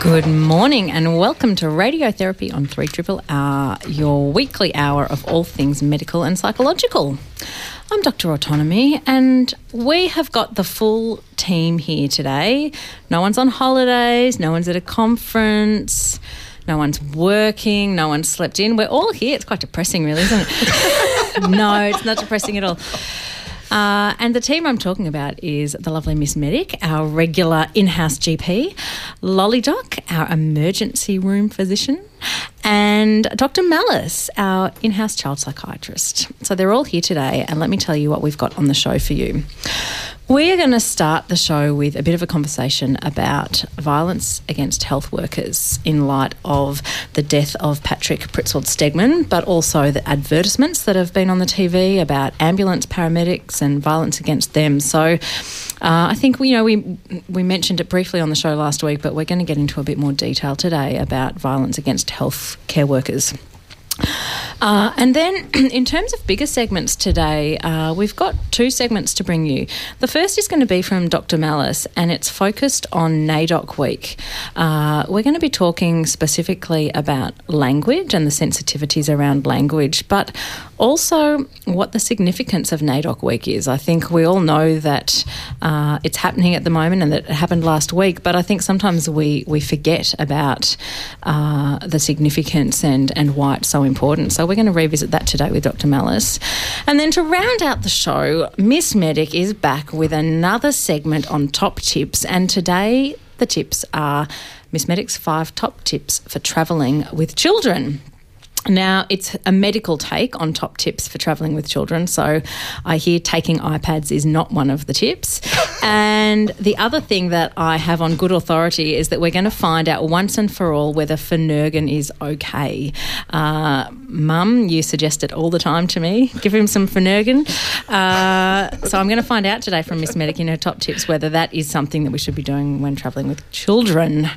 Good morning and welcome to Radiotherapy on 3 Triple R, your weekly hour of all things medical and psychological. I'm Dr. Autonomy and we have got the full team here today. No one's on holidays, no one's at a conference, no one's working, no one's slept in. We're all here. It's quite depressing, really, isn't it? no, it's not depressing at all. Uh, and the team I'm talking about is the lovely Miss Medic, our regular in house GP, Lolly Doc, our emergency room physician, and Dr. Malice, our in house child psychiatrist. So they're all here today, and let me tell you what we've got on the show for you. We are going to start the show with a bit of a conversation about violence against health workers in light of the death of Patrick Pritzwald Stegmann, but also the advertisements that have been on the TV about ambulance paramedics and violence against them. So uh, I think you know we we mentioned it briefly on the show last week, but we're going to get into a bit more detail today about violence against health care workers. Uh, and then, in terms of bigger segments today, uh, we've got two segments to bring you. The first is going to be from Dr. Malice, and it's focused on NAIDOC Week. Uh, we're going to be talking specifically about language and the sensitivities around language, but also what the significance of NAIDOC Week is. I think we all know that uh, it's happening at the moment and that it happened last week, but I think sometimes we, we forget about uh, the significance and, and why it's so important. So we're going to revisit that today with Dr. Malice. And then to round out the show, Miss Medic is back with another segment on top tips. And today, the tips are Miss Medic's five top tips for travelling with children. Now, it's a medical take on top tips for travelling with children. So I hear taking iPads is not one of the tips. and the other thing that I have on good authority is that we're going to find out once and for all whether Phenergan is okay. Uh, Mum, you suggest it all the time to me. Give him some Phenergan. Uh, so I'm going to find out today from Miss Medic in her top tips whether that is something that we should be doing when travelling with children.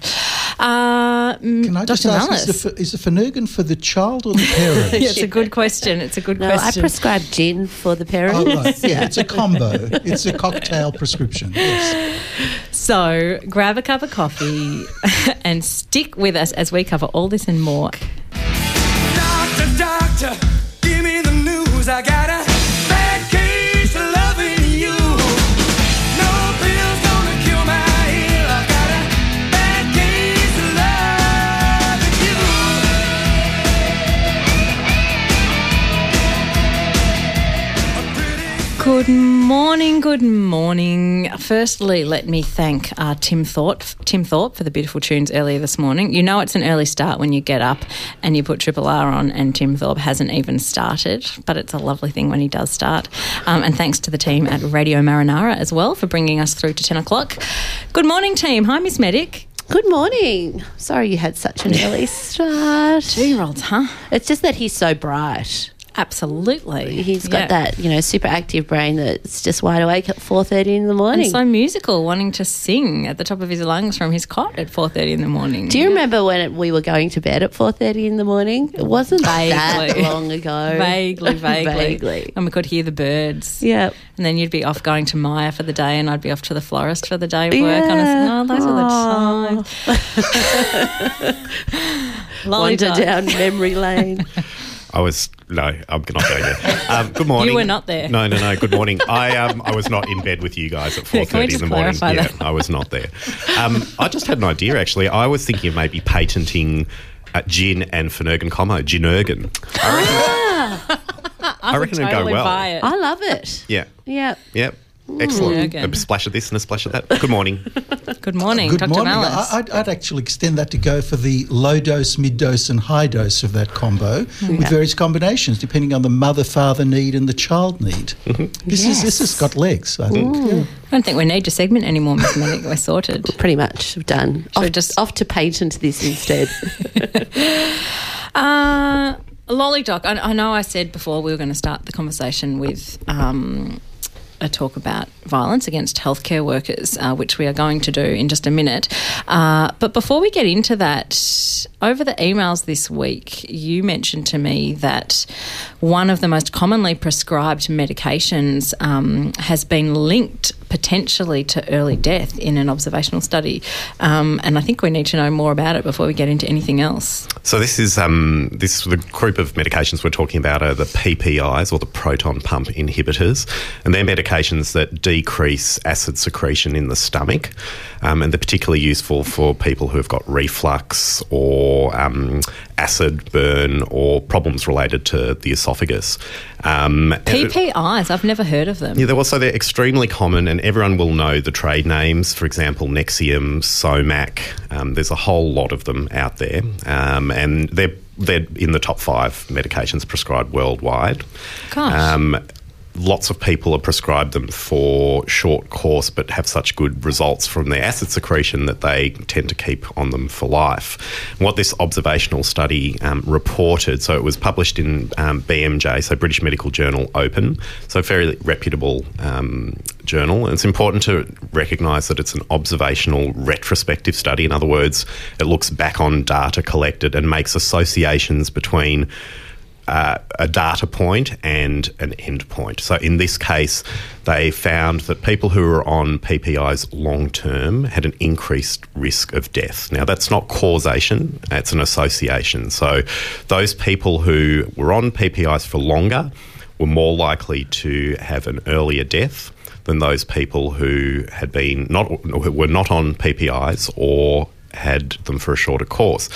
Uh, Can I just Dr. ask, Malice. is the, is the Phenergan for the child or the parent? yeah, it's a good question. It's a good No, I prescribe gin for the parents. Oh, right. Yeah, it's a combo. It's a cocktail prescription. Yes. So grab a cup of coffee and stick with us as we cover all this and more. Doctor, doctor, give me the news. I got Good morning, good morning. Firstly, let me thank uh, Tim Thorpe, Tim Thorpe for the beautiful tunes earlier this morning. You know it's an early start when you get up and you put Triple R on, and Tim Thorpe hasn't even started, but it's a lovely thing when he does start. Um, and thanks to the team at Radio Marinara as well for bringing us through to ten o'clock. Good morning, team. Hi, Miss Medic. Good morning. Sorry you had such an early start. Two year olds, huh? It's just that he's so bright. Absolutely. He's got Yeah. that, you know, super active brain that's just wide awake at 4.30 in the morning. And so musical, wanting to sing at the top of his lungs from his cot at 4.30 in the morning. Do you remember when it, we were going to bed at 4.30 in the morning? It wasn't that long ago. Vaguely, vaguely. Vaguely. And we could hear the birds. Yeah. And then you'd be off going to Maya for the day, and I'd be off to the florist for the day of work. And I Yeah. said, no, those are the times. Wander down memory lane. I was no, I'm not going there. Um, good morning. You were not there. No, no, no. Good morning. I um, I was not in bed with you guys at Can four we thirty in the morning. clarify Yeah. I was not there. Um, I just had an idea actually. I was thinking of maybe patenting uh, gin and Phenergan Como, Ginergan. I reckon, I reckon it'd go well. buy it. I love it. Yeah, Yeah. yep. Excellent. Ginergan. A splash of this and a splash of that. Good morning. Good morning, Good Dr. morning. Malice. I, I'd, I'd actually extend that to go for the low dose, mid dose, and high dose of that combo with various combinations depending on the mother father need and the child need. This is this has got legs. I think. Yeah. I don't think we need your segment anymore, Miss Minnick. We're sorted. Pretty much done. we Off, just- off to patent this instead. Uh, Lolly Doc, I, I know I said before we were going to start the conversation with um, a talk about violence against healthcare workers, uh, which we are going to do in just a minute. Uh, but before we get into that, over the emails this week, you mentioned to me that one of the most commonly prescribed medications um, has been linked potentially to early death in an observational study. Um, and I think we need to know more about it before we get into anything else. So this is um, this the group of medications we're talking about are the PPIs or the proton pump inhibitors, and they're medications that decrease acid secretion in the stomach, um, and they're particularly useful for people who have got reflux or um, acid burn or problems related to the esophagus. Um, PPIs, I've never heard of them. yeah, they're also they're extremely common, and everyone will know the trade names. For example, Nexium, Somac. Um, there's a whole lot of them out there, um, and they're they're in the top five medications prescribed worldwide. Gosh. Um, lots of people are prescribed them for short course, but have such good results from their acid secretion that they tend to keep on them for life. What this observational study um, reported, so it was published in um, BMJ, so British Medical Journal Open, so very reputable um, journal. And it's important to recognise that it's an observational retrospective study. In other words, it looks back on data collected and makes associations between uh, a data point and an end point. So in this case, they found that people who were on PPIs long term had an increased risk of death. Now, that's not causation, it's an association. So those people who were on PPIs for longer were more likely to have an earlier death than those people who had been not who were not on PPIs or had them for a shorter course.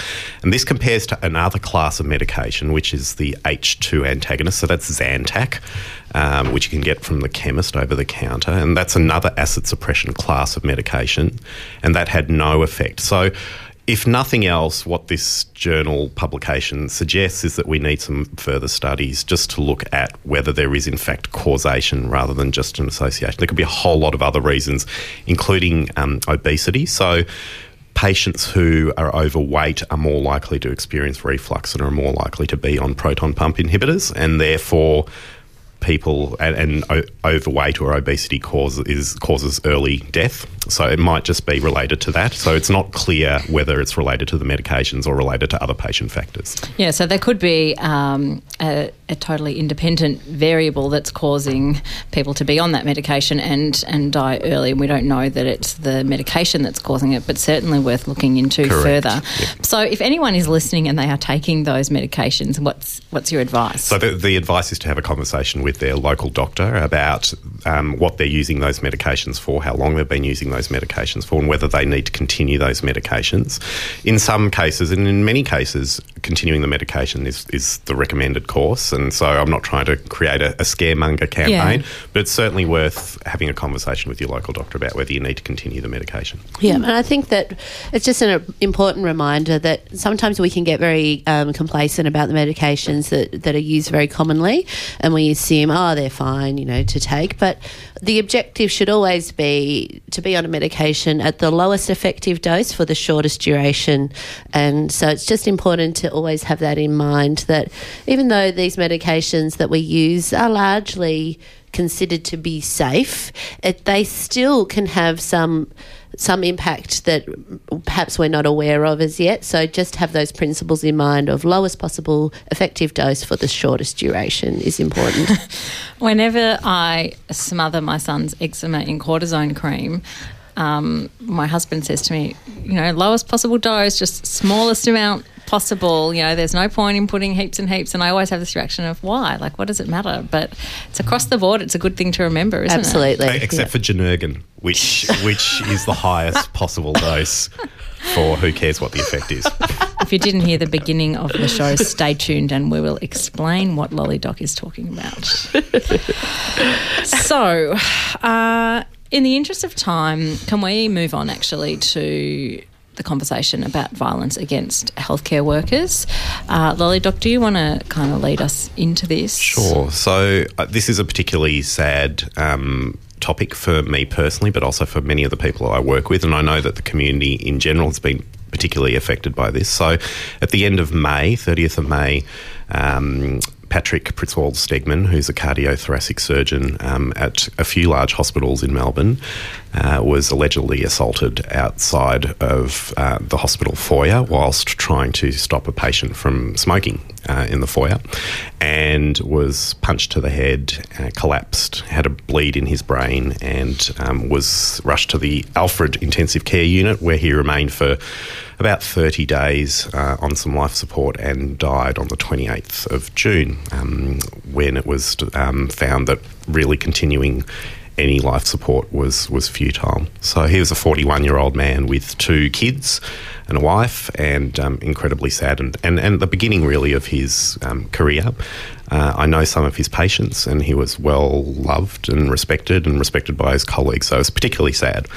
And this compares to another class of medication, which is the H2 antagonist. So that's Zantac, um, which you can get from the chemist over the counter. And that's another acid suppression class of medication. And that had no effect. So if nothing else, what this journal publication suggests is that we need some further studies just to look at whether there is, in fact, causation rather than just an association. There could be a whole lot of other reasons, including um, obesity. So, patients who are overweight are more likely to experience reflux and are more likely to be on proton pump inhibitors, and therefore, people and, and overweight or obesity causes causes early death. So it might just be related to that. So it's not clear whether it's related to the medications or related to other patient factors. Yeah, so there could be um, a, a totally independent variable that's causing people to be on that medication and, and die early. And we don't know that it's the medication that's causing it, but certainly worth looking into Correct, further. yep. So if anyone is listening and they are taking those medications, what's what's your advice? So the, the advice is to have a conversation with their local doctor about um, what they're using those medications for, how long they've been using those medications for, and whether they need to continue those medications. In some cases, and in many cases, continuing the medication is, is the recommended course. And so I'm not trying to create a, a scaremonger campaign, but it's certainly worth having a conversation with your local doctor about whether you need to continue the medication. Yeah, and I think that it's just an important reminder that sometimes we can get very um, complacent about the medications that, that are used very commonly, and we assume, oh, they're fine, you know, to take. But the objective should always be to be on a medication at the lowest effective dose for the shortest duration. And so it's just important to always have that in mind that even though these medications that we use are largely considered to be safe, it, they still can have some some impact that perhaps we're not aware of as yet. So just have those principles in mind of lowest possible effective dose for the shortest duration is important. Whenever I smother my son's eczema in cortisone cream, um, my husband says to me, you know, lowest possible dose, just smallest amount possible. You know, there's no point in putting heaps and heaps. And I always have this reaction of why? Like, what does it matter? But it's across the board. It's a good thing to remember, isn't it? Absolutely. Except for Ginergan, which which is the highest possible dose for who cares what the effect is. If you didn't hear the beginning of the show, stay tuned and we will explain what Lolly Doc is talking about. so, uh, in the interest of time, can we move on actually to the conversation about violence against healthcare workers? Uh, Lolly Doc, do you want to kind of lead us into this? Sure. So uh, this is a particularly sad um, topic for me personally, but also for many of the people I work with, and I know that the community in general has been particularly affected by this. So, at the end of May, 30th of May. Um, Patrick Pritzwald Stegmann, who's a cardiothoracic surgeon um, at a few large hospitals in Melbourne, uh, was allegedly assaulted outside of uh, the hospital foyer whilst trying to stop a patient from smoking uh, in the foyer and was punched to the head, uh, collapsed, had a bleed in his brain, and um, was rushed to the Alfred Intensive Care Unit where he remained for about 30 days uh, on some life support and died on the 28th of June um, when it was um, found that really continuing any life support was, was futile. So he was a 41 year old man with two kids and a wife, and um, incredibly sad, and, and, and the beginning really of his um, career. Uh, I know some of his patients, and he was well loved and respected, and respected by his colleagues. So it's particularly sad.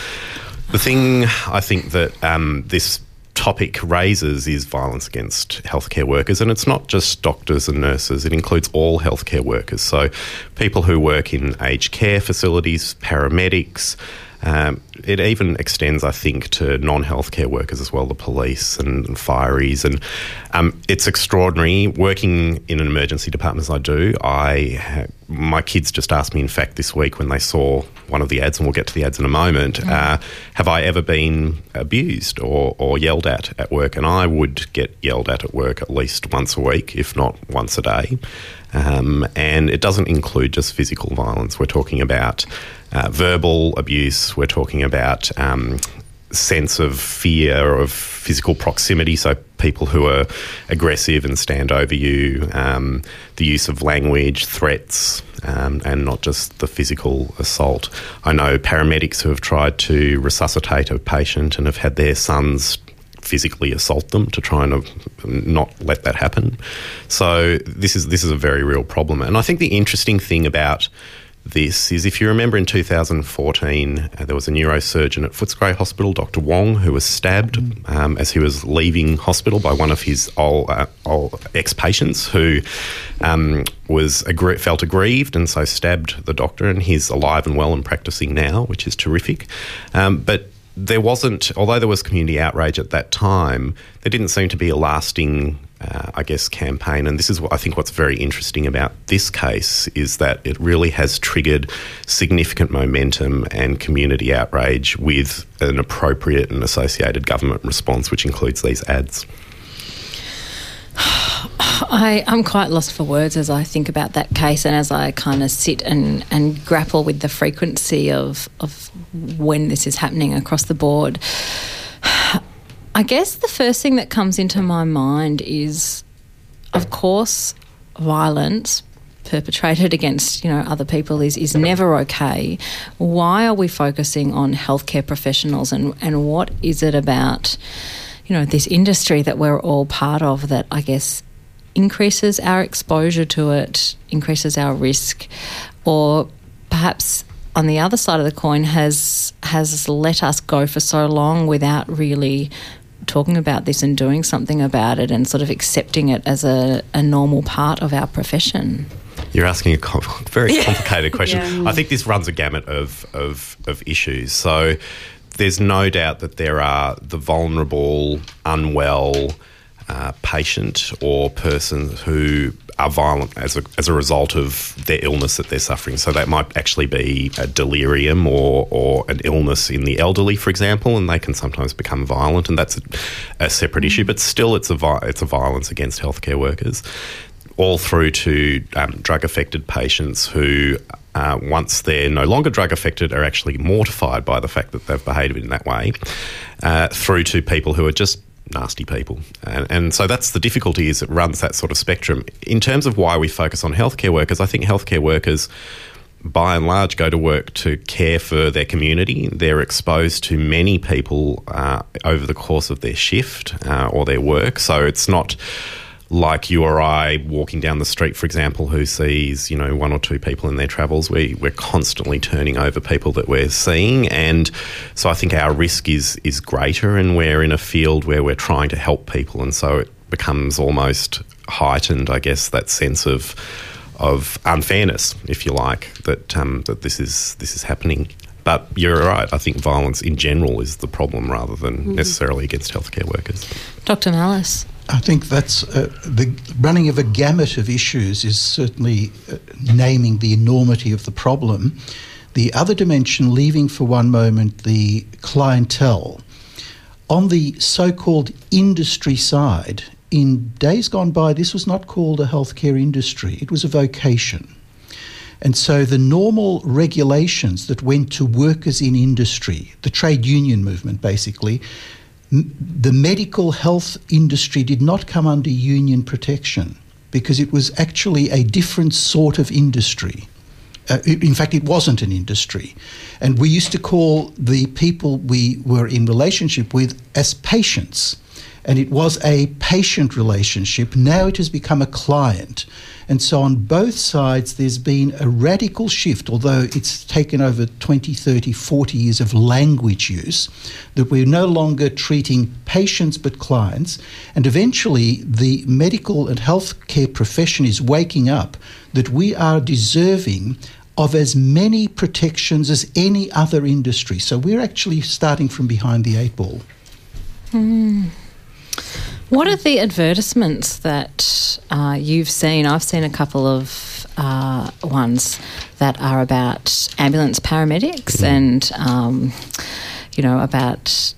The thing I think that um, this topic raises is violence against healthcare workers, and it's not just doctors and nurses, it includes all healthcare workers. So, people who work in aged care facilities, paramedics. Um, it even extends, I think, to non healthcare workers as well, the police and, and fireys. And um, it's extraordinary. Working in an emergency department as I do, I ha- my kids just asked me, in fact, this week when they saw one of the ads, and we'll get to the ads in a moment, uh, have I ever been abused or, or yelled at at work? And I would get yelled at at work at least once a week, if not once a day. Um, and it doesn't include just physical violence. We're talking about uh, verbal abuse. We're talking about um, sense of fear of physical proximity. So people who are aggressive and stand over you. Um, the use of language, threats, um, and not just the physical assault. I know paramedics who have tried to resuscitate a patient and have had their sons physically assault them to try and uh, not let that happen. So this is this is a very real problem. And I think the interesting thing about this is if you remember in 2014, uh, there was a neurosurgeon at Footscray Hospital, Dr. Wong, who was stabbed um, as he was leaving hospital by one of his old, uh, old ex patients who um, was aggr- felt aggrieved and so stabbed the doctor. And he's alive and well and practicing now, which is terrific. Um, but there wasn't, although there was community outrage at that time, there didn't seem to be a lasting, uh, I guess, campaign. And this is what I think what's very interesting about this case is that it really has triggered significant momentum and community outrage with an appropriate and associated government response, which includes these ads. I, I'm quite lost for words as I think about that case and as I kind of sit and, and grapple with the frequency of, of when this is happening across the board. I guess the first thing that comes into my mind is, of course, violence perpetrated against you know other people is, is never okay. Why are we focusing on healthcare professionals and, and what is it about you know this industry that we're all part of that I guess increases our exposure to it, increases our risk, or perhaps on the other side of the coin has has let us go for so long without really talking about this and doing something about it and sort of accepting it as a, a normal part of our profession. You're asking a com- very complicated question. I think this runs a gamut of, of, of issues. So, there's no doubt that there are the vulnerable, unwell uh, patient or person who are violent as a, as a result of their illness that they're suffering. So that might actually be a delirium or, or an illness in the elderly, for example, and they can sometimes become violent, and that's a, a separate issue. But still, it's a vi- it's a violence against healthcare workers all through to um, drug affected patients who, uh, once they're no longer drug affected, are actually mortified by the fact that they've behaved in that way, uh, through to people who are just nasty people. And, and so that's the difficulty is it runs that sort of spectrum. In terms of why we focus on healthcare workers, I think healthcare workers by and large go to work to care for their community. They're exposed to many people uh, over the course of their shift uh, or their work. So it's not like you or I walking down the street, for example, who sees, you know, one or two people in their travels. We, we're constantly turning over people that we're seeing. And so I think our risk is, is greater and we're in a field where we're trying to help people. And so it becomes almost heightened, I guess, that sense of, of unfairness, if you like, that, um, that this is, this is happening. But you're right. I think violence in general is the problem rather than necessarily against healthcare workers. Dr. Malice. I think that's uh, the running of a gamut of issues is certainly uh, naming the enormity of the problem. The other dimension, leaving for one moment the clientele, on the so called industry side, in days gone by, this was not called a healthcare industry, it was a vocation. And so the normal regulations that went to workers in industry, the trade union movement basically, the medical health industry did not come under union protection because it was actually a different sort of industry. Uh, in fact, it wasn't an industry. And we used to call the people we were in relationship with as patients. And it was a patient relationship. Now it has become a client. And so on both sides, there's been a radical shift, although it's taken over 20, 30, 40 years of language use, that we're no longer treating patients but clients. And eventually, the medical and healthcare profession is waking up that we are deserving of as many protections as any other industry. So we're actually starting from behind the eight ball. Hmm. What are the advertisements that uh, you've seen? I've seen a couple of uh, ones that are about ambulance paramedics and, um, you know, about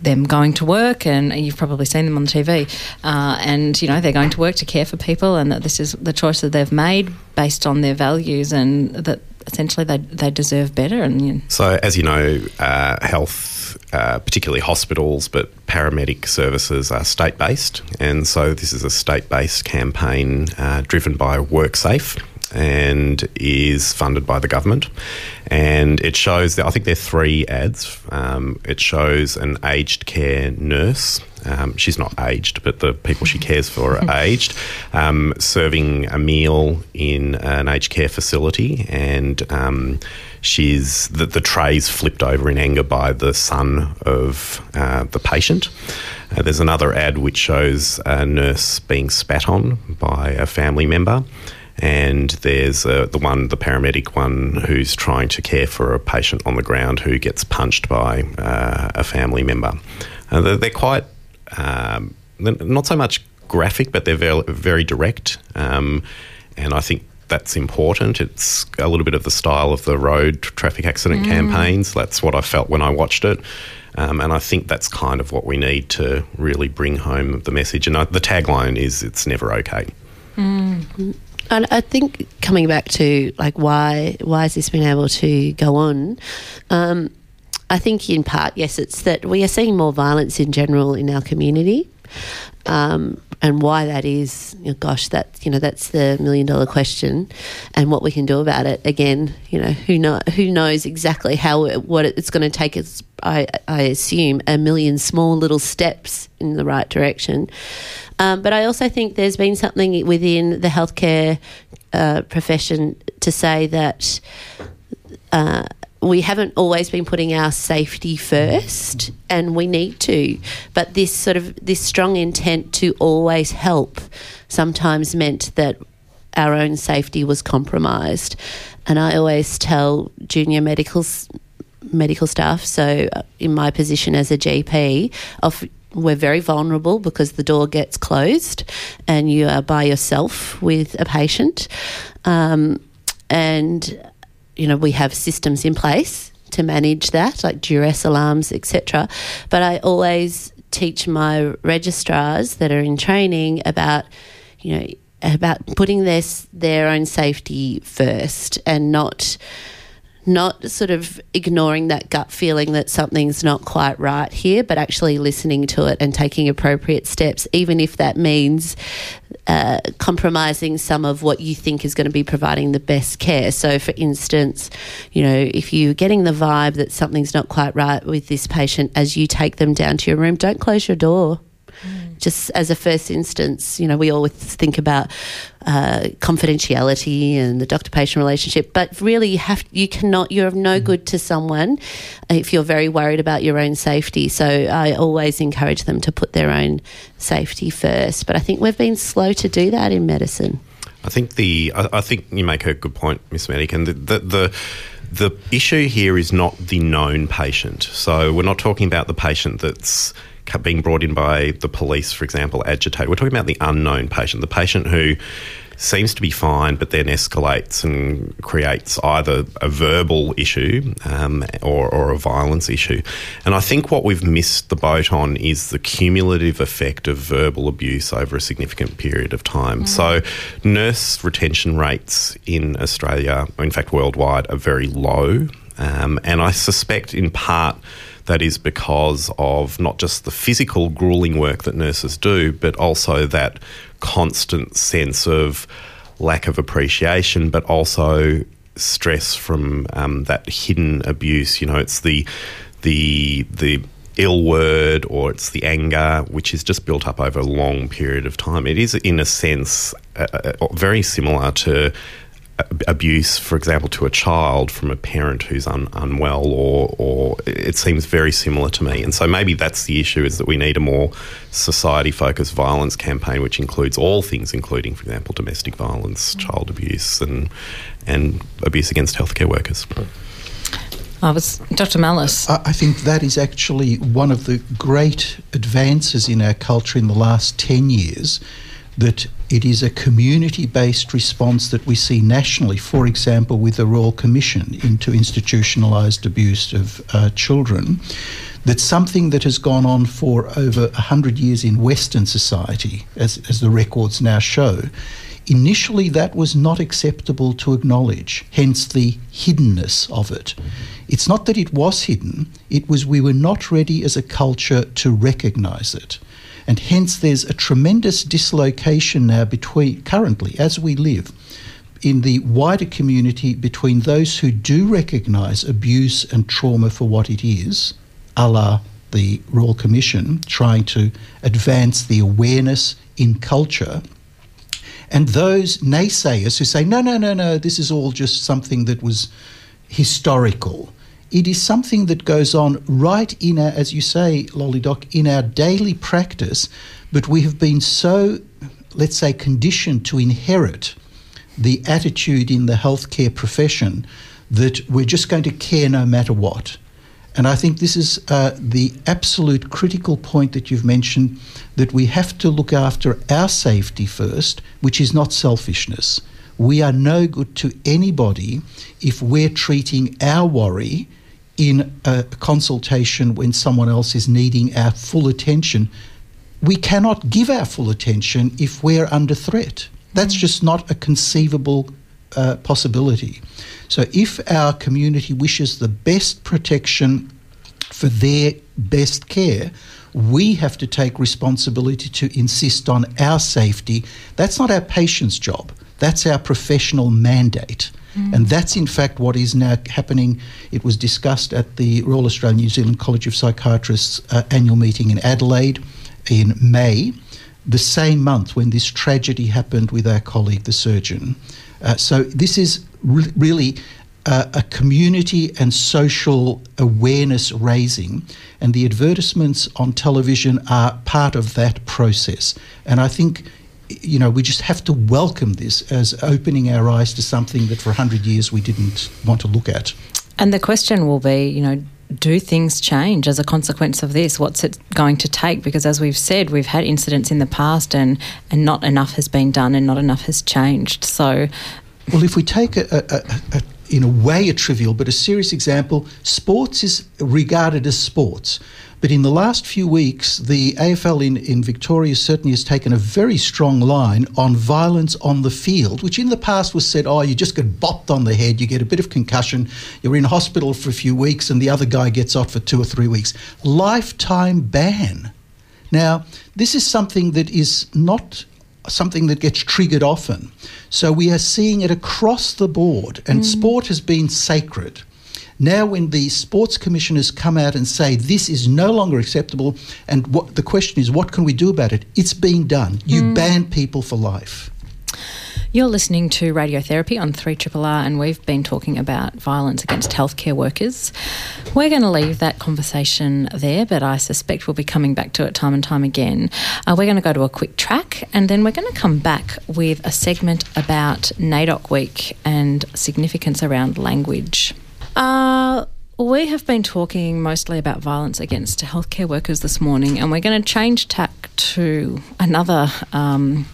them going to work, and you've probably seen them on the TV. Uh, and you know they're going to work to care for people, and that this is the choice that they've made based on their values, and that essentially they they deserve better. And you know, So, as you know, uh, health, uh, particularly hospitals, but paramedic services are state based. And so, this is a state based campaign uh, driven by WorkSafe and is funded by the government. And it shows, I think there are three ads. Um, it shows an aged care nurse. Um, she's not aged, but the people she cares for are aged, um, serving a meal in an aged care facility. And um, she's the, the tray's flipped over in anger by the son of uh, the patient. Uh, there's another ad which shows a nurse being spat on by a family member. And there's uh, the one, the paramedic one, who's trying to care for a patient on the ground who gets punched by uh, a family member. Uh, they're, they're quite, um, not so much graphic, but they're very, very direct. Um, and I think that's important. It's a little bit of the style of the road traffic accident campaigns. That's what I felt when I watched it. Um, and I think that's kind of what we need to really bring home the message. And I, the tagline is "It's never okay." And I think coming back to like why why has this been able to go on? Um, I think in part, yes, it's that we are seeing more violence in general in our community. Um, and why that is, you know, gosh, that you know, that's the million dollar question, and what we can do about it. Again, you know, who know who knows exactly how what it's going to take us. I, I assume a million small little steps in the right direction. Um, but I also think there's been something within the healthcare uh, profession to say that uh, we haven't always been putting our safety first, and we need to. But this sort of this strong intent to always help sometimes meant that our own safety was compromised. And I always tell junior medicals medical staff. So, uh, in my position as a GP, of we're very vulnerable because the door gets closed and you are by yourself with a patient. Um, and, you know, we have systems in place to manage that, like duress alarms, etc. But I always teach my registrars that are in training about, you know, about putting their their own safety first and not not sort of ignoring that gut feeling that something's not quite right here, but actually listening to it and taking appropriate steps, even if that means uh, compromising some of what you think is going to be providing the best care. So, for instance, you know, if you're getting the vibe that something's not quite right with this patient as you take them down to your room, don't close your door just as a first instance, you know, we always think about uh, confidentiality and the doctor-patient relationship, but really, you have you cannot. You're of no good to someone if you're very worried about your own safety. So I always encourage them to put their own safety first. But I think we've been slow to do that in medicine. I think the I, I think you make a good point, Miss Medic, and the, the the the issue here is not the known patient. So we're not talking about the patient that's being brought in by the police, for example, agitated. We're talking about the unknown patient, the patient who seems to be fine, but then escalates and creates either a verbal issue um, or, or a violence issue. And I think what we've missed the boat on is the cumulative effect of verbal abuse over a significant period of time. So, nurse retention rates in Australia, in fact worldwide, are very low. Um, and I suspect in part that is because of not just the physical grueling work that nurses do, but also that constant sense of lack of appreciation, but also stress from um, that hidden abuse. You know, it's the the the ill word or it's the anger which is just built up over a long period of time. It is, in a sense, uh, very similar to abuse, for example, to a child from a parent who's un- unwell, or, or it seems very similar to me. And so maybe that's the issue: is that we need a more society-focused violence campaign, which includes all things, including, for example, domestic violence, child abuse, and and abuse against healthcare workers. I was Dr. Malice. I I think that is actually one of the great advances in our culture in the last 10 years. That it is a community based response that we see nationally, for example, with the Royal Commission into institutionalised abuse of uh, children. That's something that has gone on for over 100 years in Western society, as, as the records now show. Initially, that was not acceptable to acknowledge, hence the hiddenness of it. It's not that it was hidden, it was we were not ready as a culture to recognise it. And hence, there's a tremendous dislocation now between, currently, as we live, in the wider community between those who do recognise abuse and trauma for what it is, a la the Royal Commission, trying to advance the awareness in culture, and those naysayers who say, no, no, no, no, this is all just something that was historical. It is something that goes on right in our, as you say, Lolly Doc, in our daily practice, but we have been so, let's say, conditioned to inherit the attitude in the healthcare profession that we're just going to care no matter what. And I think this is uh, the absolute critical point that you've mentioned that we have to look after our safety first, which is not selfishness. We are no good to anybody if we're treating our worry in a consultation when someone else is needing our full attention. We cannot give our full attention if we're under threat. That's just not a conceivable uh, possibility. So, if our community wishes the best protection for their best care, we have to take responsibility to insist on our safety. That's not our patient's job, that's our professional mandate. And that's in fact what is now happening. It was discussed at the Royal Australian New Zealand College of Psychiatrists uh, annual meeting in Adelaide in May, the same month when this tragedy happened with our colleague, the surgeon. Uh, so this is re- really uh, a community and social awareness raising, and the advertisements on television are part of that process. And I think, you know, we just have to welcome this as opening our eyes to something that for 100 years we didn't want to look at. And the question will be, you know, do things change as a consequence of this? What's it going to take? Because as we've said, we've had incidents in the past and, and not enough has been done and not enough has changed. So, Well, if we take a, a, a, a in a way a trivial but a serious example, sports is regarded as sports. But in the last few weeks, the AFL in, in Victoria certainly has taken a very strong line on violence on the field, which in the past was said, oh, you just get bopped on the head, you get a bit of concussion, you're in hospital for a few weeks, and the other guy gets off for two or three weeks. Lifetime ban. Now, this is something that is not something that gets triggered often. So we are seeing it across the board, and mm. sport has been sacred. Now, when the sports commissioners come out and say this is no longer acceptable, and what the question is, what can we do about it? It's being done. You ban people for life. You're listening to Radiotherapy on 3RRR, and we've been talking about violence against healthcare workers. We're going to leave that conversation there, but I suspect we'll be coming back to it time and time again. Uh, we're going to go to a quick track, and then we're going to come back with a segment about NAIDOC Week and significance around language. Uh, we have been talking mostly about violence against healthcare workers this morning, and we're going to change tack to another. Um,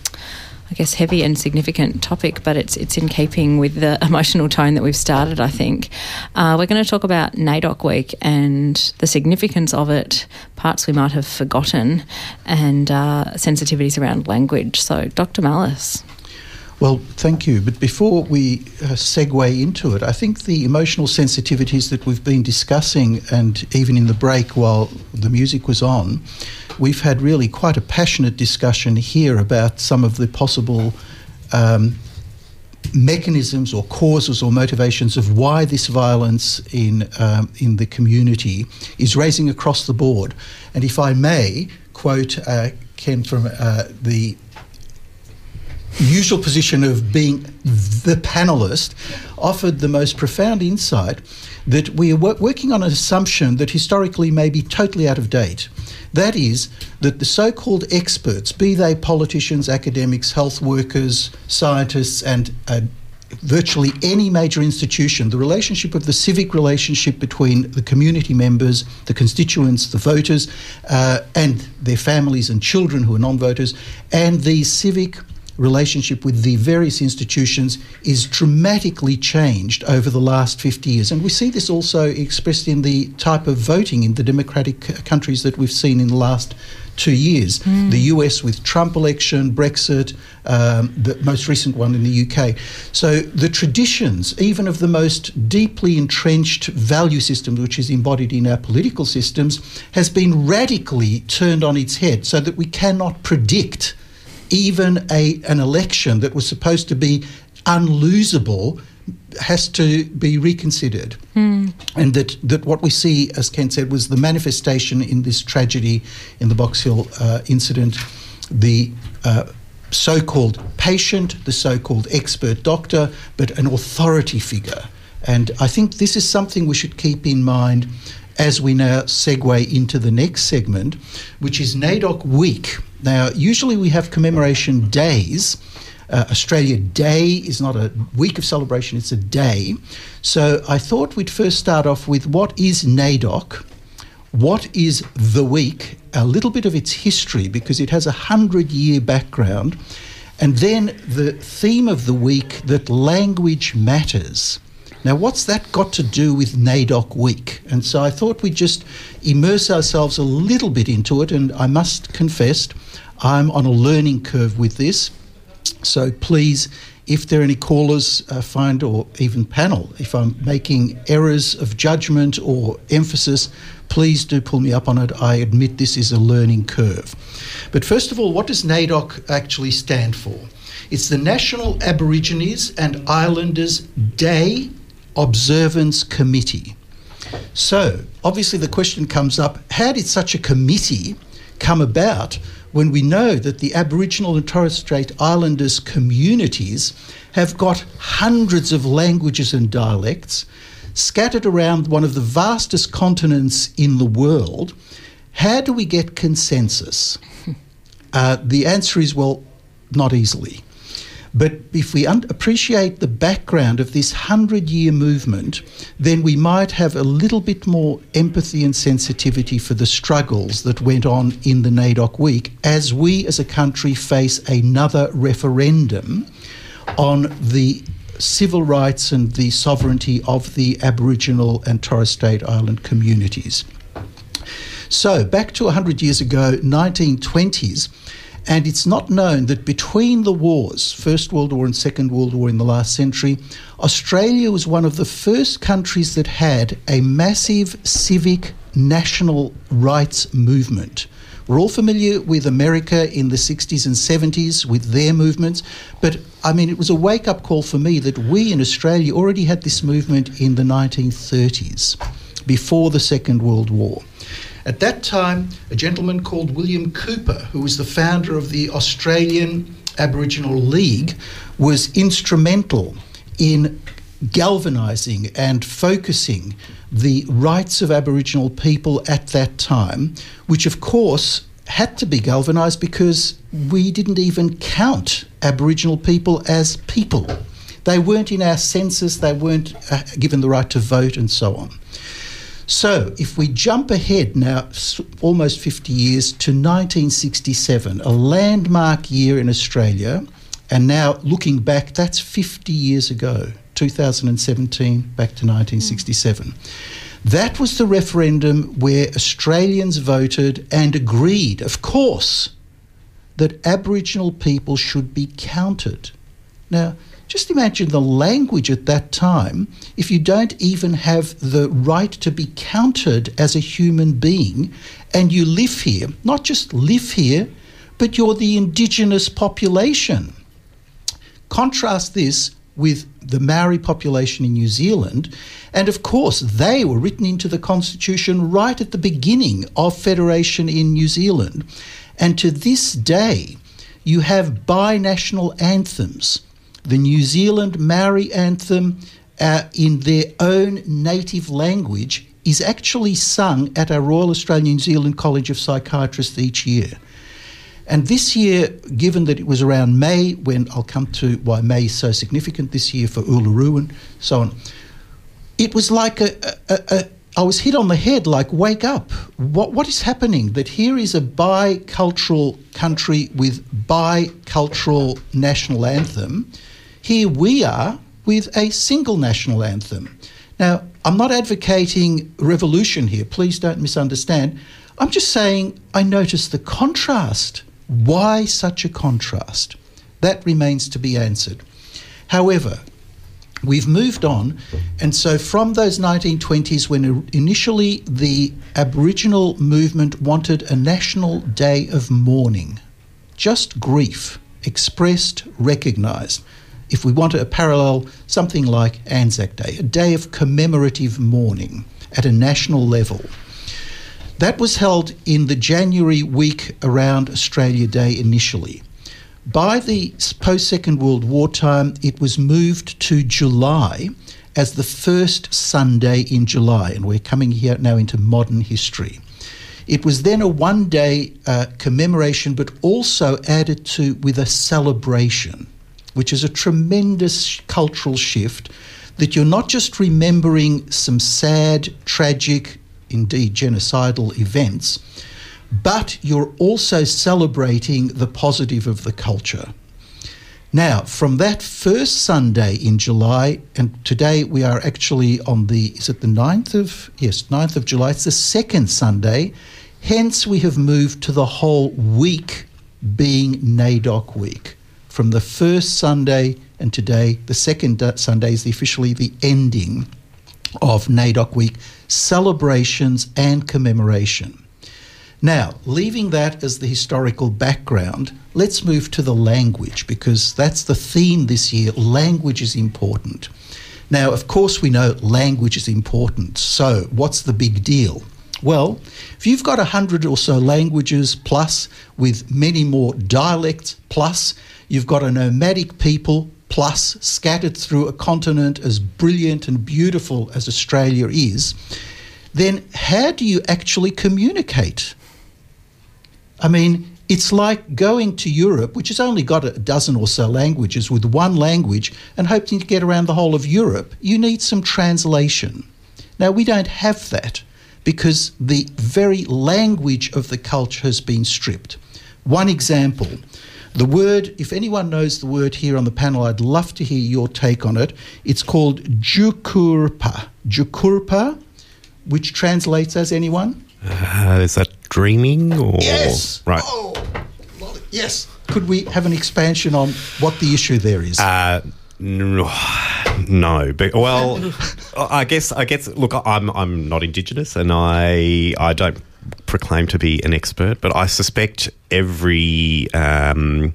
I guess heavy and significant topic, but it's it's in keeping with the emotional tone that we've started. I think uh, we're going to talk about NAIDOC Week and the significance of it, parts we might have forgotten, and uh, sensitivities around language. So, Dr. Malice. Well, thank you. But before we uh, segue into it, I think the emotional sensitivities that we've been discussing, and even in the break while the music was on, we've had really quite a passionate discussion here about some of the possible um, mechanisms or causes or motivations of why this violence in um, in the community is raising across the board. And if I may quote uh, Ken from uh, the usual position of being the panelist, offered the most profound insight that we are wo- working on an assumption that historically may be totally out of date. That is, that the so called experts, be they politicians, academics, health workers, scientists, and uh, virtually any major institution, the relationship of the civic relationship between the community members, the constituents, the voters, uh, and their families and children who are non voters, and the civic relationship with the various institutions is dramatically changed over the last 50 years. And we see this also expressed in the type of voting in the democratic countries that we've seen in the last two years. The US with Trump election, Brexit, um, the most recent one in the UK. So the traditions, even of the most deeply entrenched value system, which is embodied in our political systems, has been radically turned on its head so that we cannot predict even a, an election that was supposed to be unlosable has to be reconsidered. And that, that what we see, as Ken said, was the manifestation in this tragedy in the Box Hill uh, incident, the uh, so called patient, the so called expert doctor, but an authority figure. And I think this is something we should keep in mind as we now segue into the next segment, which is NAIDOC Week. Now, usually we have commemoration days. Uh, Australia Day is not a week of celebration, it's a day. So I thought we'd first start off with what is NAIDOC, what is the week, a little bit of its history, because it has a hundred year background, and then the theme of the week that language matters. Now, what's that got to do with NAIDOC Week? And so I thought we'd just immerse ourselves a little bit into it. And I must confess, I'm on a learning curve with this. So please, if there are any callers, uh, find or even panel, if I'm making errors of judgment or emphasis, please do pull me up on it. I admit this is a learning curve. But first of all, what does NAIDOC actually stand for? It's the National Aborigines and Islanders Day Observance Committee. So, obviously, the question comes up how did such a committee come about when we know that the Aboriginal and Torres Strait Islanders communities have got hundreds of languages and dialects scattered around one of the vastest continents in the world? How do we get consensus? Uh, the answer is well, not easily. But if we un- appreciate the background of this 100 year movement, then we might have a little bit more empathy and sensitivity for the struggles that went on in the NAIDOC week as we as a country face another referendum on the civil rights and the sovereignty of the Aboriginal and Torres Strait Island communities. So, back to 100 years ago, 1920s, and it's not known that between the wars, First World War and Second World War in the last century, Australia was one of the first countries that had a massive civic national rights movement. We're all familiar with America in the 60s and 70s with their movements, but I mean, it was a wake up call for me that we in Australia already had this movement in the 1930s, before the Second World War. At that time, a gentleman called William Cooper, who was the founder of the Australian Aboriginal League, was instrumental in galvanising and focusing the rights of Aboriginal people at that time, which of course had to be galvanised because we didn't even count Aboriginal people as people. They weren't in our census, they weren't uh, given the right to vote, and so on. So, if we jump ahead now almost 50 years to 1967, a landmark year in Australia, and now looking back, that's 50 years ago, 2017 back to 1967. Hmm. That was the referendum where Australians voted and agreed, of course, that Aboriginal people should be counted. Now, just imagine the language at that time. If you don't even have the right to be counted as a human being and you live here, not just live here, but you're the indigenous population. Contrast this with the Maori population in New Zealand, and of course, they were written into the Constitution right at the beginning of Federation in New Zealand. And to this day, you have binational anthems. The New Zealand Maori anthem, uh, in their own native language, is actually sung at our Royal Australian New Zealand College of Psychiatrists each year. And this year, given that it was around May, when I'll come to why May is so significant this year for Uluru and so on, it was like a, a, a, I was hit on the head like, wake up. What, what is happening? That here is a bicultural country with bicultural national anthem. Here we are with a single national anthem. Now, I'm not advocating revolution here, please don't misunderstand. I'm just saying I notice the contrast. Why such a contrast? That remains to be answered. However, we've moved on, and so from those 1920s, when er, initially the Aboriginal movement wanted a national day of mourning, just grief, expressed, recognised. If we want a parallel, something like Anzac Day, a day of commemorative mourning at a national level. That was held in the January week around Australia Day initially. By the post Second World War time, it was moved to July as the first Sunday in July, and we're coming here now into modern history. It was then a one day uh, commemoration, but also added to with a celebration, which is a tremendous cultural shift that you're not just remembering some sad, tragic, indeed genocidal events, but you're also celebrating the positive of the culture. Now, from that first Sunday in July, and today we are actually on the, is it the 9th of, yes, 9th of July, it's the second Sunday. Hence, we have moved to the whole week being NAIDOC week. From the first Sunday and today, the second Sunday is officially the ending of NAIDOC week, celebrations and commemoration. Now, leaving that as the historical background, let's move to the language because that's the theme this year. Language is important. Now, of course, we know language is important. So, what's the big deal? Well, if you've got a hundred or so languages plus, with many more dialects plus, you've got a nomadic people plus scattered through a continent as brilliant and beautiful as Australia is, then how do you actually communicate? I mean, It's like going to Europe, which has only got a dozen or so languages, with one language and hoping to get around the whole of Europe. You need some translation. Now, we don't have that because the very language of the culture has been stripped. One example the word, if anyone knows the word here on the panel, I'd love to hear your take on it. It's called Jukurpa. Jukurpa, which translates as anyone? Uh, is that dreaming or Yes. right? Oh, yes. Could we have an expansion on what the issue there is? Uh, no, no, but well, I guess I guess. Look, I'm I'm not Indigenous, and I I don't proclaim to be an expert, but I suspect every um,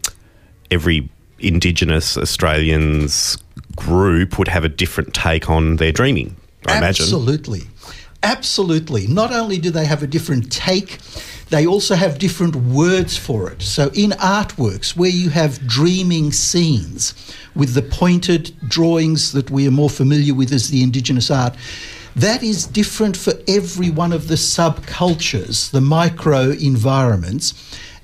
every Indigenous Australians group would have a different take on their dreaming. I imagine. Absolutely. Absolutely. Not only do they have a different take, they also have different words for it. So, in artworks where you have dreaming scenes with the pointed drawings that we are more familiar with as the Indigenous art, that is different for every one of the subcultures, the micro environments.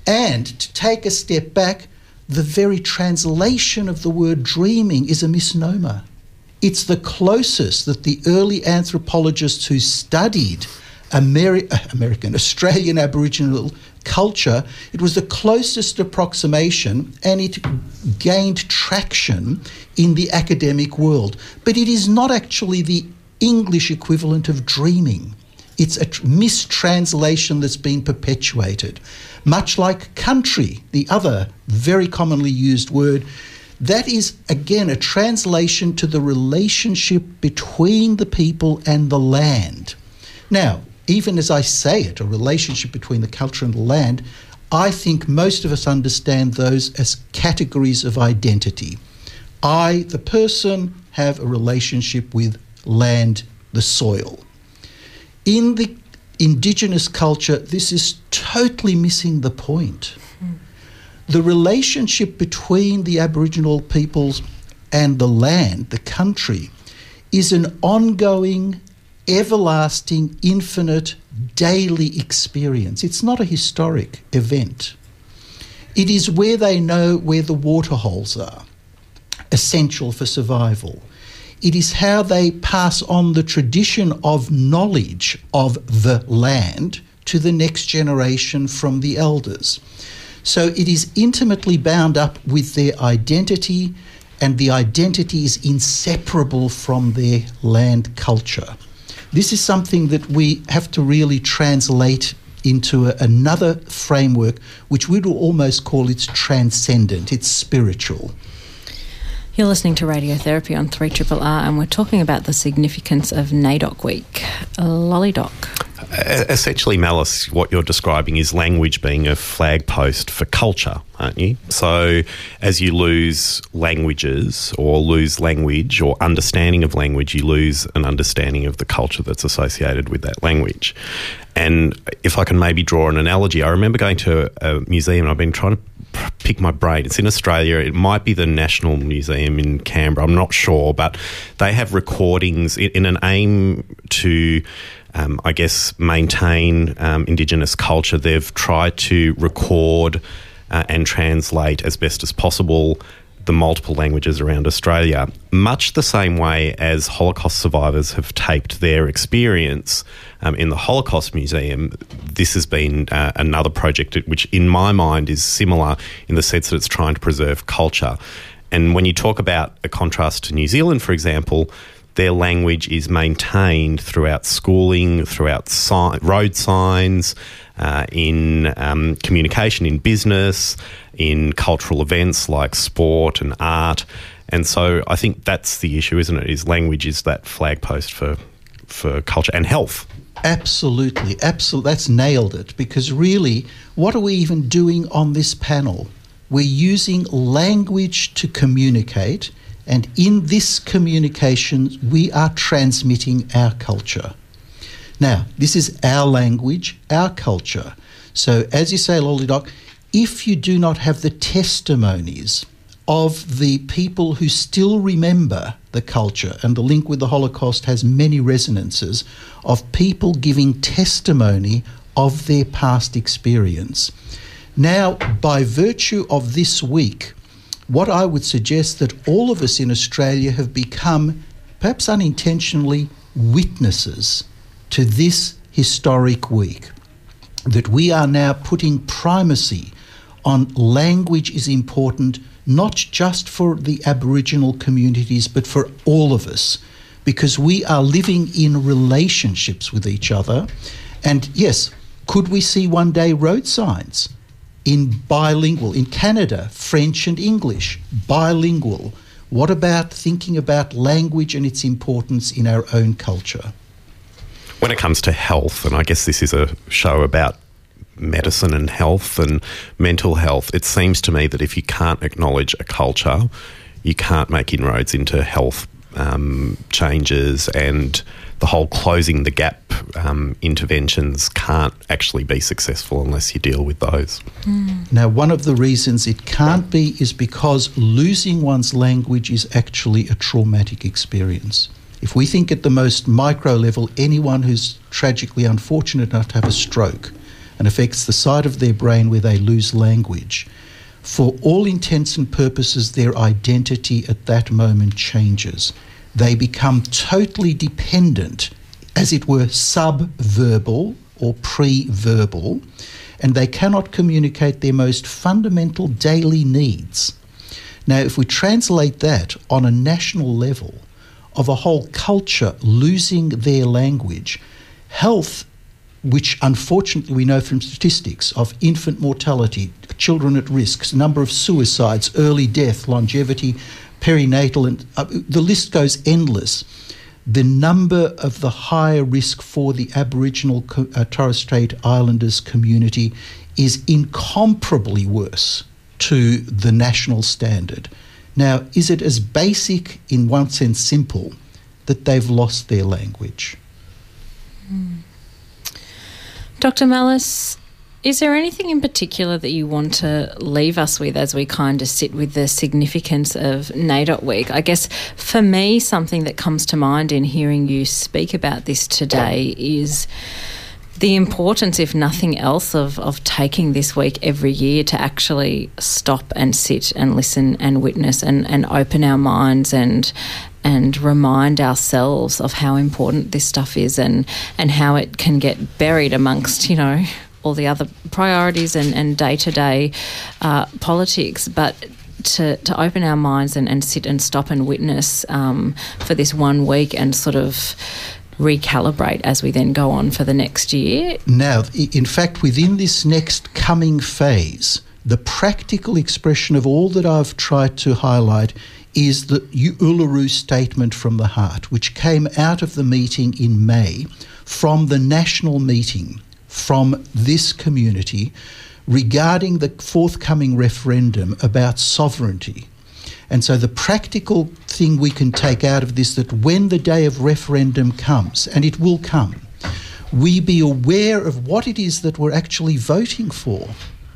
And to take a step back, the very translation of the word dreaming is a misnomer. It's the closest that the early anthropologists who studied Ameri- uh, American, Australian Aboriginal culture, it was the closest approximation and it gained traction in the academic world. But it is not actually the English equivalent of dreaming. It's a tr- mistranslation that's been perpetuated. Much like country, the other very commonly used word, that is again a translation to the relationship between the people and the land. Now, even as I say it, a relationship between the culture and the land, I think most of us understand those as categories of identity. I, the person, have a relationship with land, the soil. In the indigenous culture, this is totally missing the point. The relationship between the Aboriginal peoples and the land, the country, is an ongoing, everlasting, infinite, daily experience. It's not a historic event. It is where they know where the water holes are, essential for survival. It is how they pass on the tradition of knowledge of the land to the next generation from the elders. So it is intimately bound up with their identity, and the identity is inseparable from their land culture. This is something that we have to really translate into a, another framework, which we would almost call it's transcendent, it's spiritual. You're listening to Radiotherapy on 3 R, and we're talking about the significance of NAIDOC Week. Lollydoc. Essentially, Malice, what you're describing is language being a flag post for culture, aren't you? So, as you lose languages or lose language or understanding of language, you lose an understanding of the culture that's associated with that language. And if I can maybe draw an analogy, I remember going to a museum and I've been trying to pick my brain. It's in Australia. It might be the National Museum in Canberra. I'm not sure, but they have recordings in, in an aim to um, I guess, maintain um, Indigenous culture. They've tried to record uh, and translate as best as possible the multiple languages around Australia, much the same way as Holocaust survivors have taped their experience um, in the Holocaust Museum. This has been uh, another project which, in my mind, is similar in the sense that it's trying to preserve culture. And when you talk about a contrast to New Zealand, for example, their language is maintained throughout schooling, throughout si- road signs, uh, in um, communication, in business, in cultural events like sport and art. And so I think that's the issue, isn't it? Is language is that flag post for for culture and health. Absolutely, absolutely. That's nailed it. Because really, what are we even doing on this panel? We're using language to communicate, and in this communication, we are transmitting our culture. Now, this is our language, our culture. So, as you say, Lolly Doc, if you do not have the testimonies of the people who still remember the culture, and the link with the Holocaust has many resonances of people giving testimony of their past experience, Now, by virtue of this week, what I would suggest that all of us in Australia have become, perhaps unintentionally, witnesses to this historic week. That we are now putting primacy on language is important, not just for the Aboriginal communities, but for all of us, because we are living in relationships with each other. And yes, could we see one day road signs in bilingual, in Canada, French and English, bilingual? What about thinking about language and its importance in our own culture? When it comes to health, and I guess this is a show about medicine and health and mental health, it seems to me that if you can't acknowledge a culture, you can't make inroads into health um, changes and the whole closing the gap um, interventions can't actually be successful unless you deal with those. Now, one of the reasons it can't be is because losing one's language is actually a traumatic experience. If we think at the most micro level, anyone who's tragically unfortunate enough to have a stroke and affects the side of their brain where they lose language, for all intents and purposes, their identity at that moment changes. They become totally dependent, as it were, sub-verbal or pre-verbal, and they cannot communicate their most fundamental daily needs. Now, if we translate that on a national level of a whole culture losing their language, health, which unfortunately we know from statistics of infant mortality, children at risk, number of suicides, early death, longevity, perinatal, and uh, the list goes endless. The number of the higher risk for the Aboriginal uh, Torres Strait Islanders community is incomparably worse to the national standard. Now, is it as basic, in one sense simple, that they've lost their language? Hmm. Dr. Malice, is there anything in particular that you want to leave us with as we kind of sit with the significance of NAIDOC Week? I guess for me, something that comes to mind in hearing you speak about this today is the importance, if nothing else, of, of taking this week every year to actually stop and sit and listen and witness and, and open our minds and and remind ourselves of how important this stuff is and, and how it can get buried amongst, you know, all the other priorities and, and day-to-day uh, politics. But to, to open our minds and, and sit and stop and witness um, for this one week and sort of recalibrate as we then go on for the next year. Now, in fact, within this next coming phase, the practical expression of all that I've tried to highlight is the Uluru Statement from the Heart, which came out of the meeting in May from the national meeting from this community regarding the forthcoming referendum about sovereignty. And so the practical thing we can take out of this that when the day of referendum comes, and it will come, we be aware of what it is that we're actually voting for.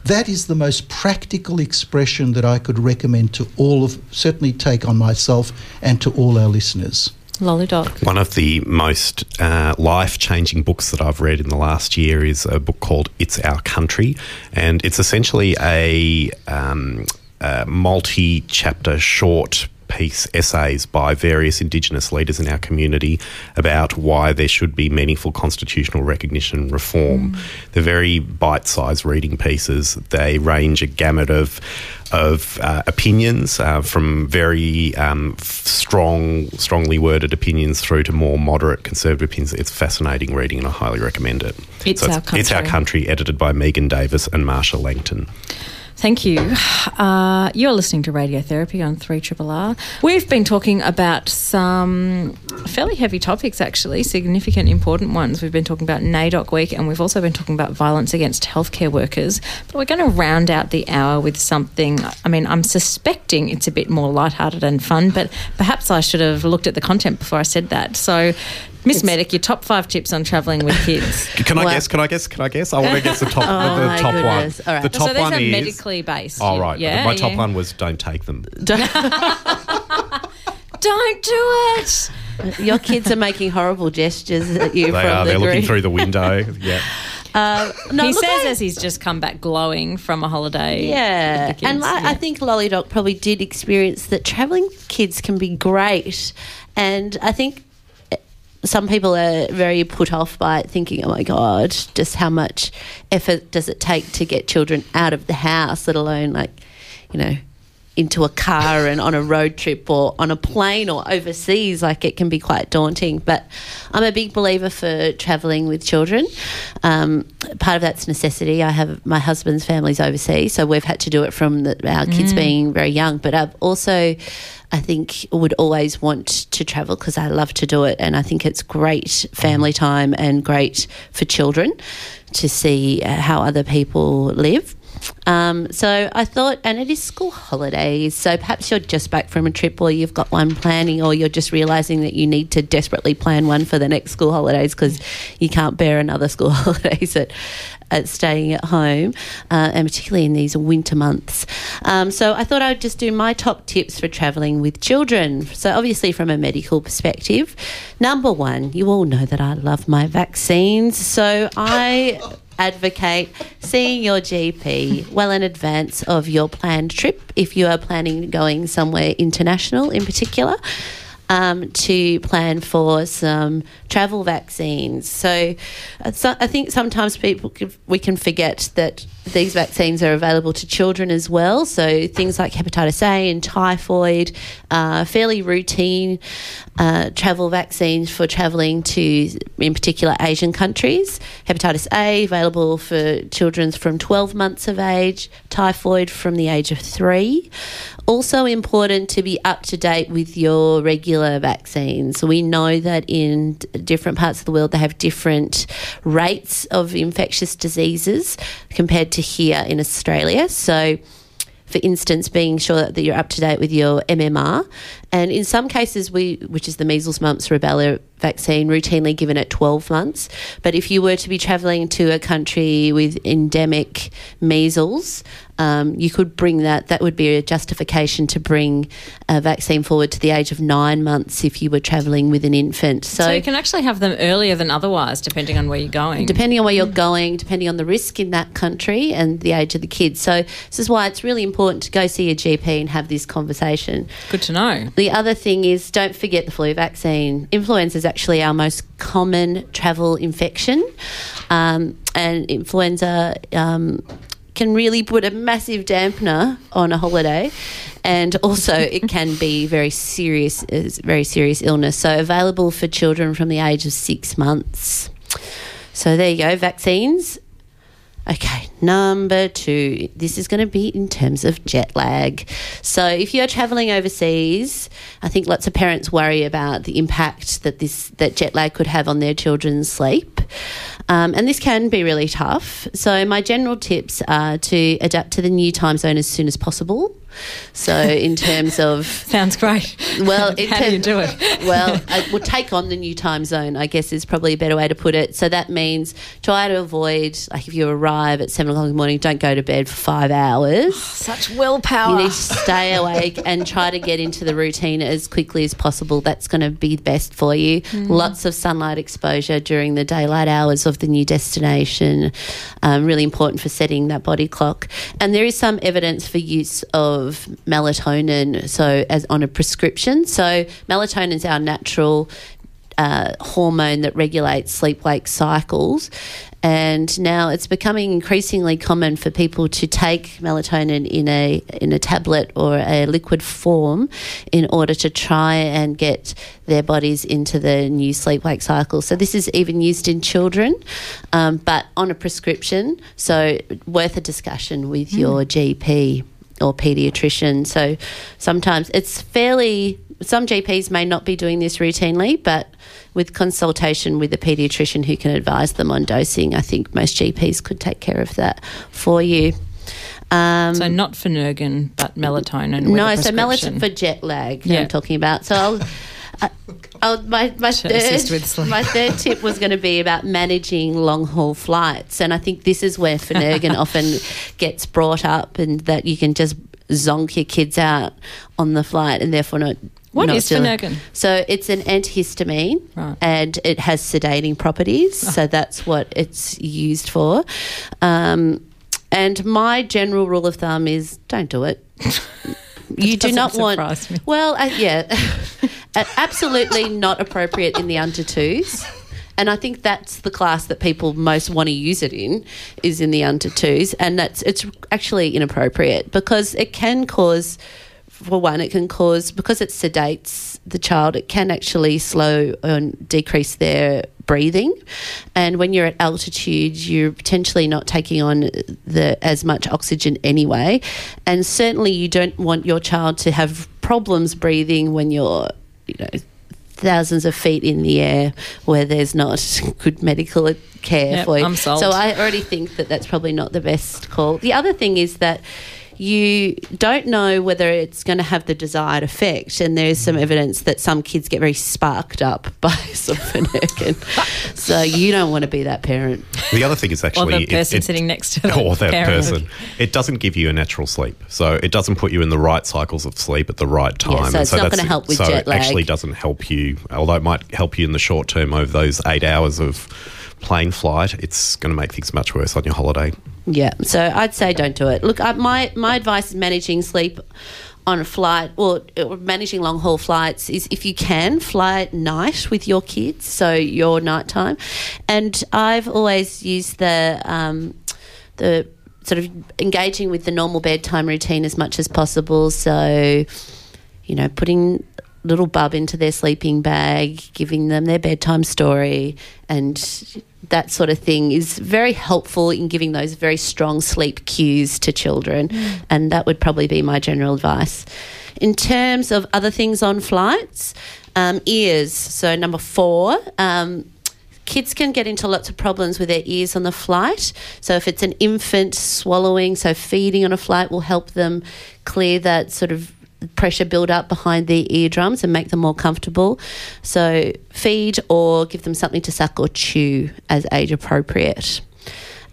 That is the most practical expression that I could recommend to all of, certainly take on myself and to all our listeners. Lollydoc. One of the most uh, life changing books that I've read in the last year is a book called It's Our Country. And it's essentially a, um, multi chapter short piece essays by various Indigenous leaders in our community about why there should be meaningful constitutional recognition reform. They're very bite sized reading pieces. They range a gamut of of uh, opinions uh, from very um, strong, strongly worded opinions through to more moderate conservative opinions. It's fascinating reading, and I highly recommend it. It's Our It's Our Country. Country, edited by Megan Davis and Marcia Langton. Thank you. Uh, you're listening to Radiotherapy on 3 Triple R. We've been talking about some fairly heavy topics, actually, significant, important ones. We've been talking about NAIDOC Week and we've also been talking about violence against healthcare workers. But we're going to round out the hour with something. I mean, I'm suspecting it's a bit more lighthearted and fun, but perhaps I should have looked at the content before I said that. So, Miss Medic, your top five tips on travelling with kids. Can I Well- guess? Can I guess? Can I guess? I want to guess the top. Oh, the, my top goodness. one. All right. The top so these one are is. medically based. Oh right. Yeah, My top yeah. one was don't take them. Don't do it. Your kids are making horrible gestures at you They from are. the They're looking through the window. yeah. Um, no, he says I- as he's just come back glowing from a holiday. Yeah, with and kids. I, I think Lolly Doc probably did experience that traveling with kids can be great, and I think some people are very put off by it, thinking, "Oh my god, just how much effort does it take to get children out of the house, let alone like, you know." Into a car and on a road trip or on a plane or overseas, like it can be quite daunting. But I'm a big believer for travelling with children. Um, part of that's necessity. I have my husband's family's overseas, so we've had to do it from the, our kids being very young. But I've also, I think, would always want to travel because I love to do it, and I think it's great family time and great for children to see uh, how other people live. Um, so I thought, and it is school holidays, so perhaps you're just back from a trip or you've got one planning or you're just realising that you need to desperately plan one for the next school holidays because you can't bear another school holidays at, at staying at home, uh, and particularly in these winter months. Um, so I thought I'd just do my top tips for travelling with children. So obviously from a medical perspective, number one, you all know that I love my vaccines, so I advocate seeing your GP well in advance of your planned trip if you are planning going somewhere international in particular. Um, to plan for some travel vaccines. So, uh, so I think sometimes people can, we can forget that these vaccines are available to children as well. So things like hepatitis A and typhoid, uh, fairly routine uh, travel vaccines for travelling to, in particular, Asian countries. Hepatitis A available for children from 12 months of age, typhoid from the age of three. Also important to be up to date with your regular vaccines. We know that in different parts of the world they have different rates of infectious diseases compared to here in Australia. So for instance, being sure that you're up to date with your MMR. And in some cases, we, which is the measles, mumps, rubella vaccine, routinely given at 12 months. But if you were to be travelling to a country with endemic measles, um, you could bring that. That would be a justification to bring a vaccine forward to the age of nine months if you were travelling with an infant. So you can actually have them earlier than otherwise, depending on where you're going. depending on where you're going, depending on the risk in that country and the age of the kids. So this is why it's really important to go see your GP and have this conversation. Good to know. The other thing is don't forget the flu vaccine. Influenza is actually our most common travel infection, um, and influenza. Um, can really put a massive dampener on a holiday, and also it can be very serious, very serious illness. So available for children from the age of six months. So there you go, vaccines. Okay, number two. This is going to be in terms of jet lag. So, if you're traveling overseas, I think lots of parents worry about the impact that this that jet lag could have on their children's sleep, um, and this can be really tough. So, my general tips are to adapt to the new time zone as soon as possible. So, in terms of Sounds great. well, how do you do it? well, I would take on the new time zone, I guess is probably a better way to put it. So that means try to avoid, like if you arrive at seven o'clock in the morning, don't go to bed for five hours. Such willpower. You need to stay awake and try to get into the routine as quickly as possible. That's going to be best for you. Lots of sunlight exposure during the daylight hours of the new destination. Um, really important for setting that body clock. And there is some evidence for use of melatonin, so as on a prescription. So melatonin is our natural uh, hormone that regulates sleep wake cycles. And now it's becoming increasingly common for people to take melatonin in a in a tablet or a liquid form in order to try and get their bodies into the new sleep wake cycle. So this is even used in children, um, but on a prescription. So worth a discussion with your GP or pediatrician. So sometimes it's fairly, some GPs may not be doing this routinely, but with consultation with a pediatrician who can advise them on dosing, I think most GPs could take care of that for you. Um, so not for Nergan, but melatonin. no, so melatonin for jet lag Yeah. I'm talking about. So I'll, I, I'll, my, my, To assist with third, my third tip was going to be about managing long haul flights. And I think this is where Phenergan often gets brought up and that you can just zonk your kids out on the flight and therefore not What not is? So it's an antihistamine, Right. and it has sedating properties. So that's what it's used for. Um, and my general rule of thumb is don't do it. you do doesn't want. me. Well, uh, yeah, absolutely not appropriate in the under twos. And I think that's the class that people most want to use it in is in the under twos, and that's it's actually inappropriate because it can cause, for one, it can cause because it sedates the child. It can actually slow and decrease their breathing, and when you're at altitude, you're potentially not taking on the as much oxygen anyway, and certainly you don't want your child to have problems breathing when you're you know thousands of feet in the air where there's not good medical care Yep, for you. So I already think that that's probably not the best call. The other thing is that you don't know whether it's going to have the desired effect, and there's some mm. evidence that some kids get very sparked up by sulfonic, so you don't want to be that parent. The other thing is Or actually the person it- sitting next to the or that parent. person. It doesn't give you a natural sleep, so it doesn't put you in the right cycles of sleep at the right time. so And it's not gonna help with so jet it actually doesn't help you. Although it might help you in the short term over those eight hours of plane flight, it's going to make things much worse on your holiday. Yeah, so I'd say don't do it. Look, I, my my advice is managing sleep on a flight or, managing long haul flights is if you can fly at night with your kids, so your nighttime. And I've always used the um, the sort of engaging with the normal bedtime routine as much as possible. So you know, putting little bub into their sleeping bag, giving them their bedtime story, and that sort of thing is very helpful in giving those very strong sleep cues to children. And that would probably be my general advice. In terms of other things on flights, um, ears. So, number four, um, kids can get into lots of problems with their ears on the flight. So if it's an infant swallowing, so feeding on a flight will help them clear that sort of pressure build up behind their eardrums and make them more comfortable. So feed or give them something to suck or chew as age appropriate.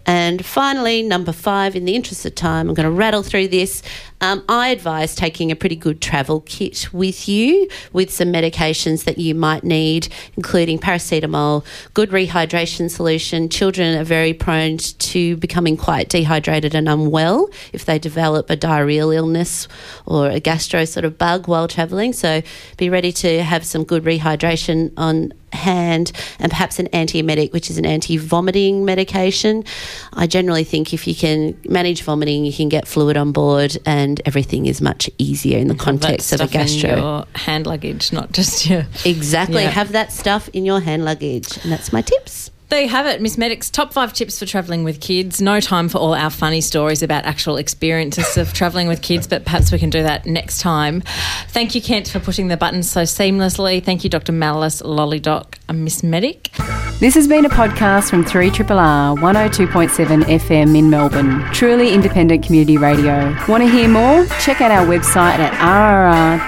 And finally, number five, in the interest of time, I'm going to rattle through this. Um, I advise taking a pretty good travel kit with you with some medications that you might need, including paracetamol, good rehydration solution. Children are very prone to becoming quite dehydrated and unwell if they develop a diarrheal illness or a gastro sort of bug while travelling. So be ready to have some good rehydration on hand and perhaps an antiemetic, which is an anti vomiting medication. I generally think if you can manage vomiting, you can get fluid on board and everything is much easier in the context of a gastro. your hand luggage, not just your. Exactly. Yeah. Have that stuff in your hand luggage. And that's my tips. There you have it, Miss Medic's top five tips for travelling with kids. No time for all our funny stories about actual experiences of travelling with kids, but perhaps we can do that next time. Thank you, Kent, for pushing the buttons so seamlessly. Thank you, Dr. Malice, Lollydoc, and Miss Medic. This has been a podcast from 3RRR 102.7 FM in Melbourne. Truly independent community radio. Want to hear more? Check out our website at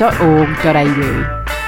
rrr.org.au.